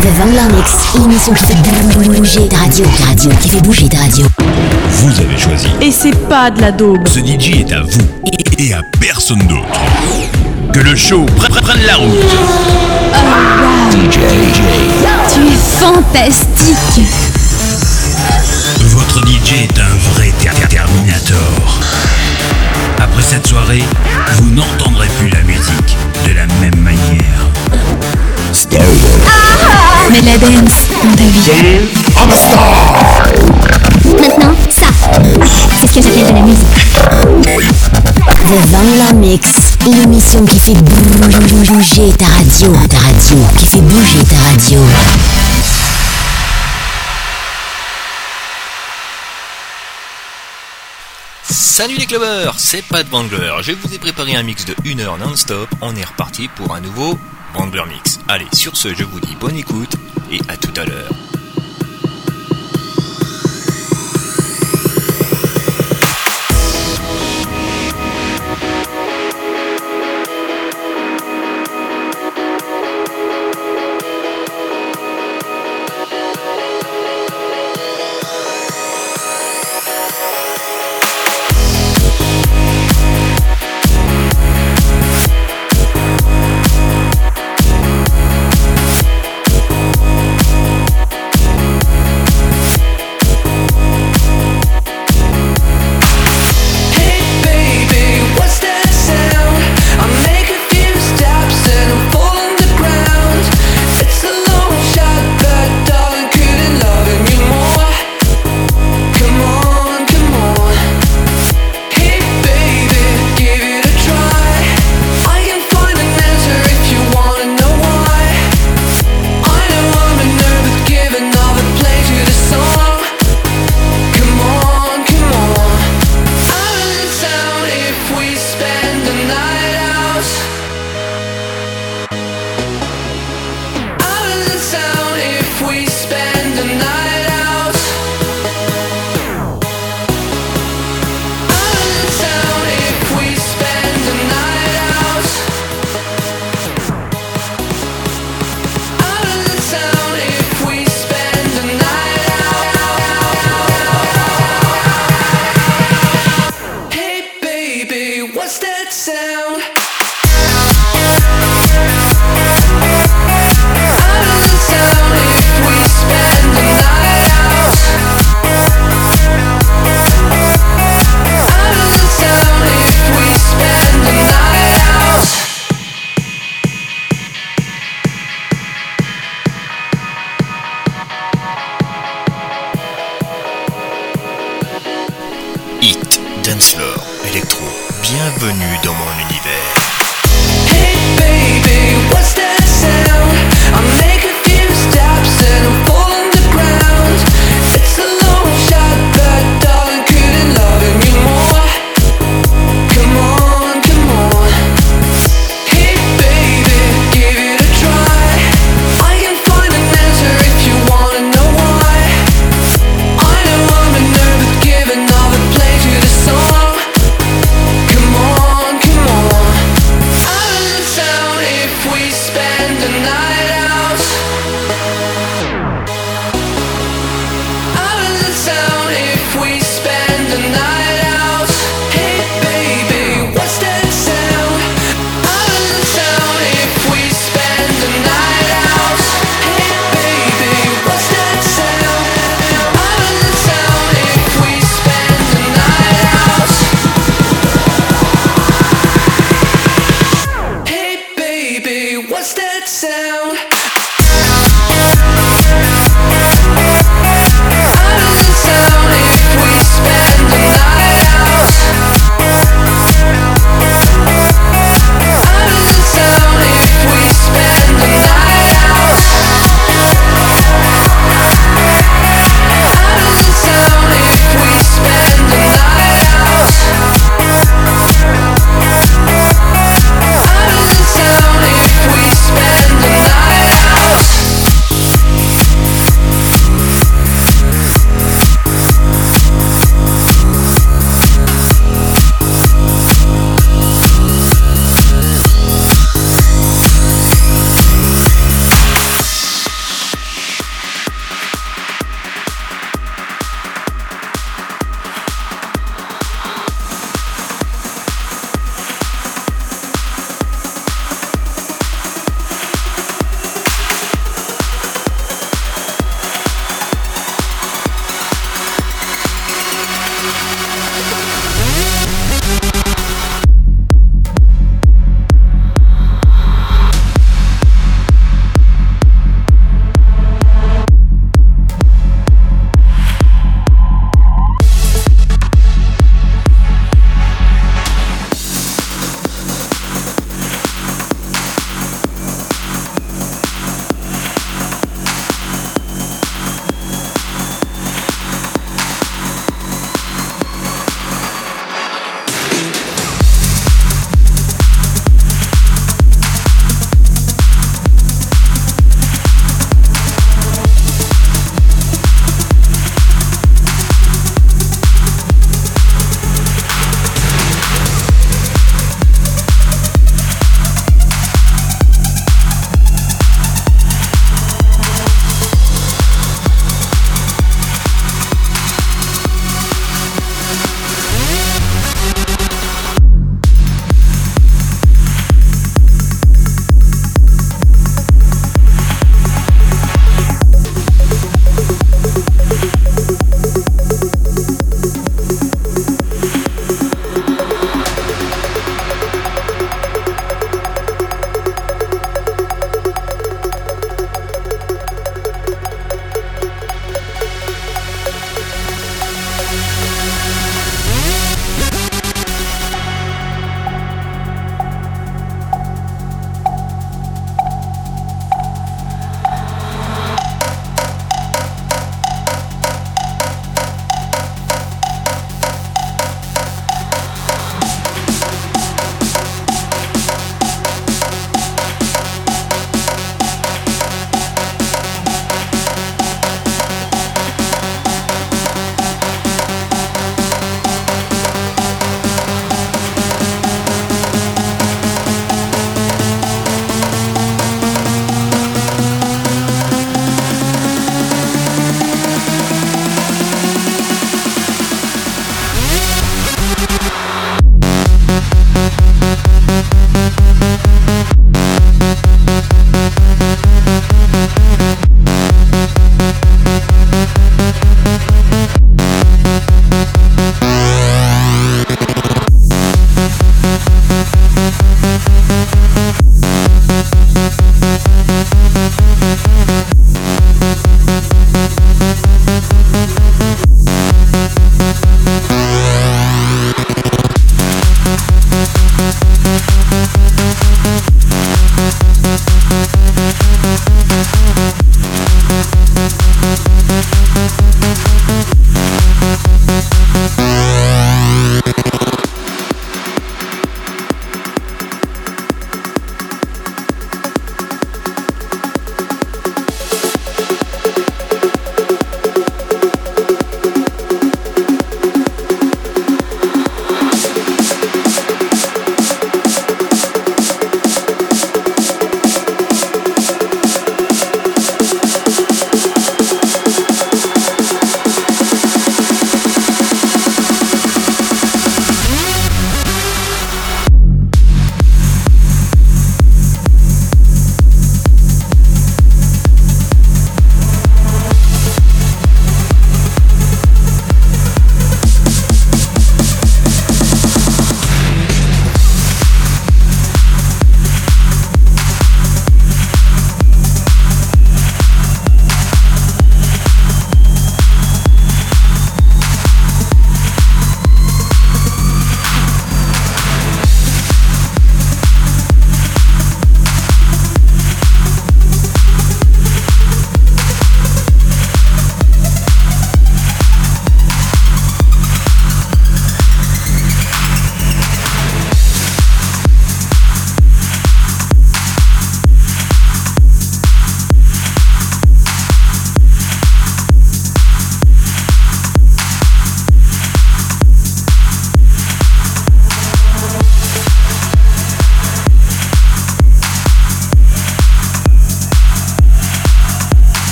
The Vangler Mix, l'émission qui fait bouger ta radio, radio, qui fait bouger de radio. Vous avez choisi. Et c'est pas de la daube. Ce DJ est à vous et à personne d'autre. Que le show pr pr prenne la route. Oh, wow. DJ. Tu es fantastique. Votre DJ est un vrai Terminator. Après cette soirée, vous n'entendrez plus la musique de la même manière. Stereo. Mais la dance dans ta vie. I'm. Maintenant, ça. C'est ce que j'appelle de la musique? The Vanilla Mix, l'émission qui fait bouger ta radio, ta radio, qui fait bouger ta radio. Salut les clubbers, c'est Pat Vangler. Je vous ai préparé un mix de 1 heure non-stop. On est reparti pour un nouveau Wrangler Mix. Allez, sur ce, je vous dis bonne écoute et à tout à l'heure.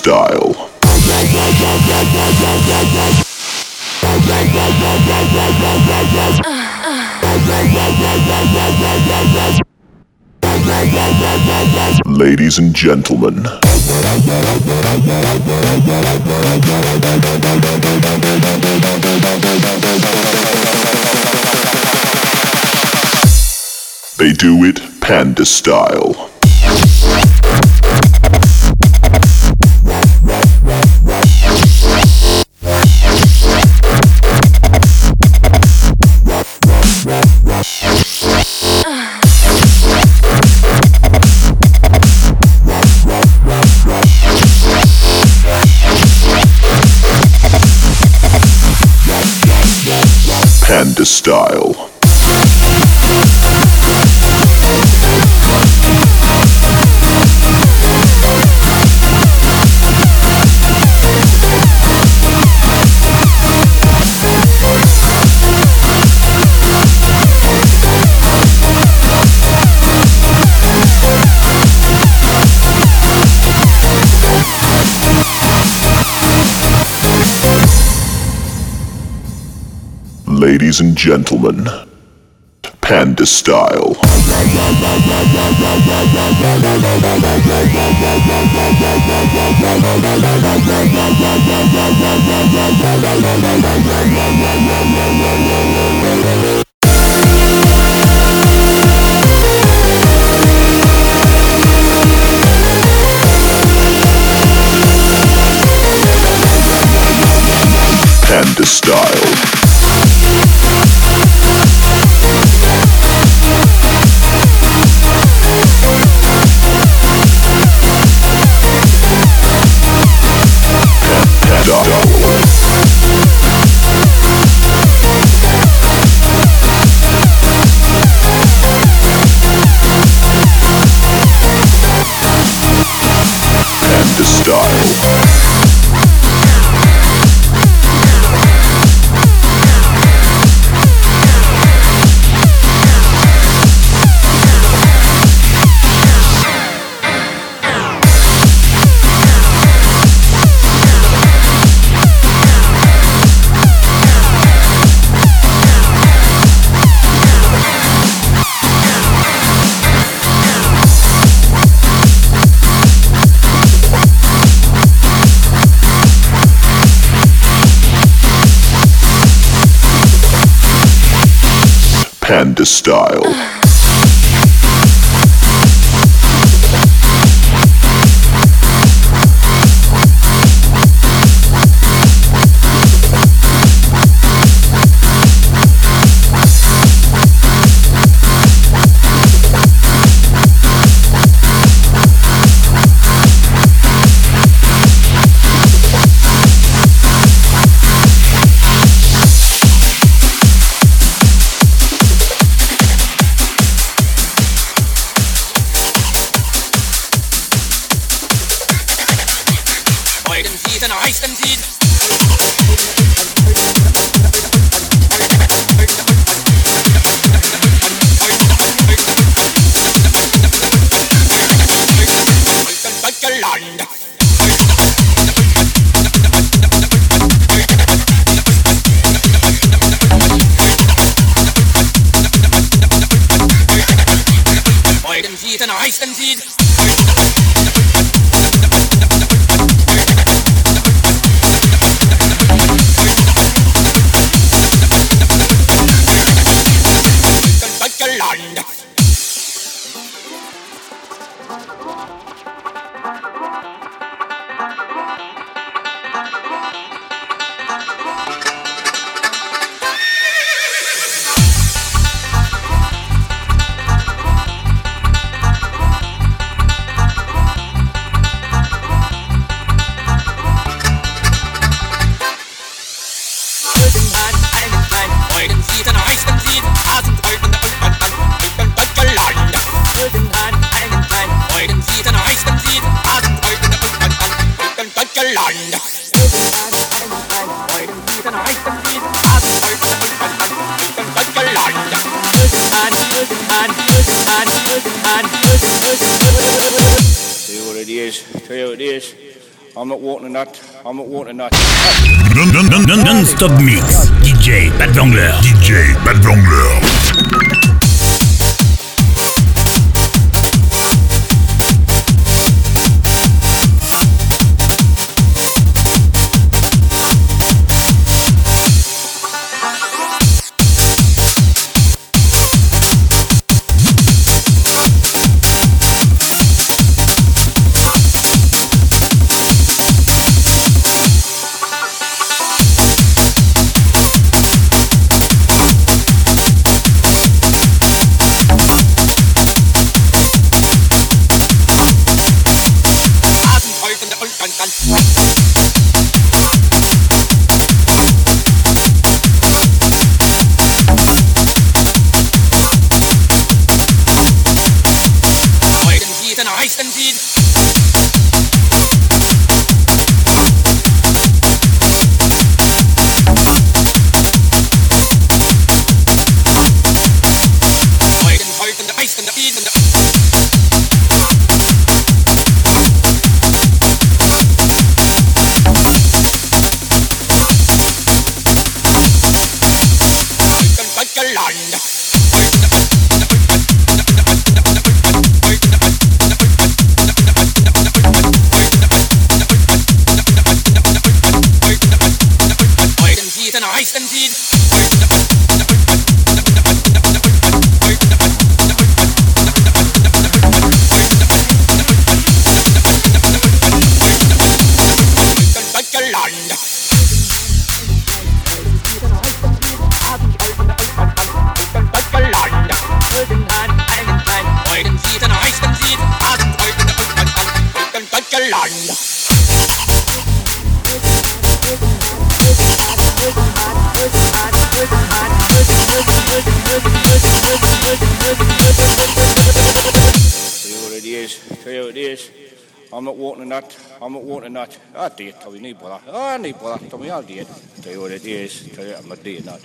Style. Ladies and gentlemen, they do it panda style. Style. And gentlemen, Panda style. Panda style. Dog. the style. Non-stop mix. DJ Bad Vangler. DJ I'm not wanting that. I'm not wanting that. I did, Tommy. Need bother. Oh, ah, I need bother. Tommy, do it. Tell you what it is. Tell you I'm not doing that.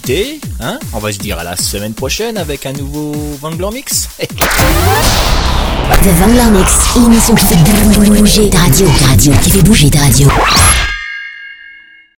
quitter. Hein On va se dire à la semaine prochaine avec un nouveau Vangler Mix. The Vangler Mix, l'émission qui fait bouger ta radio, radio, qui fait bouger ta radio.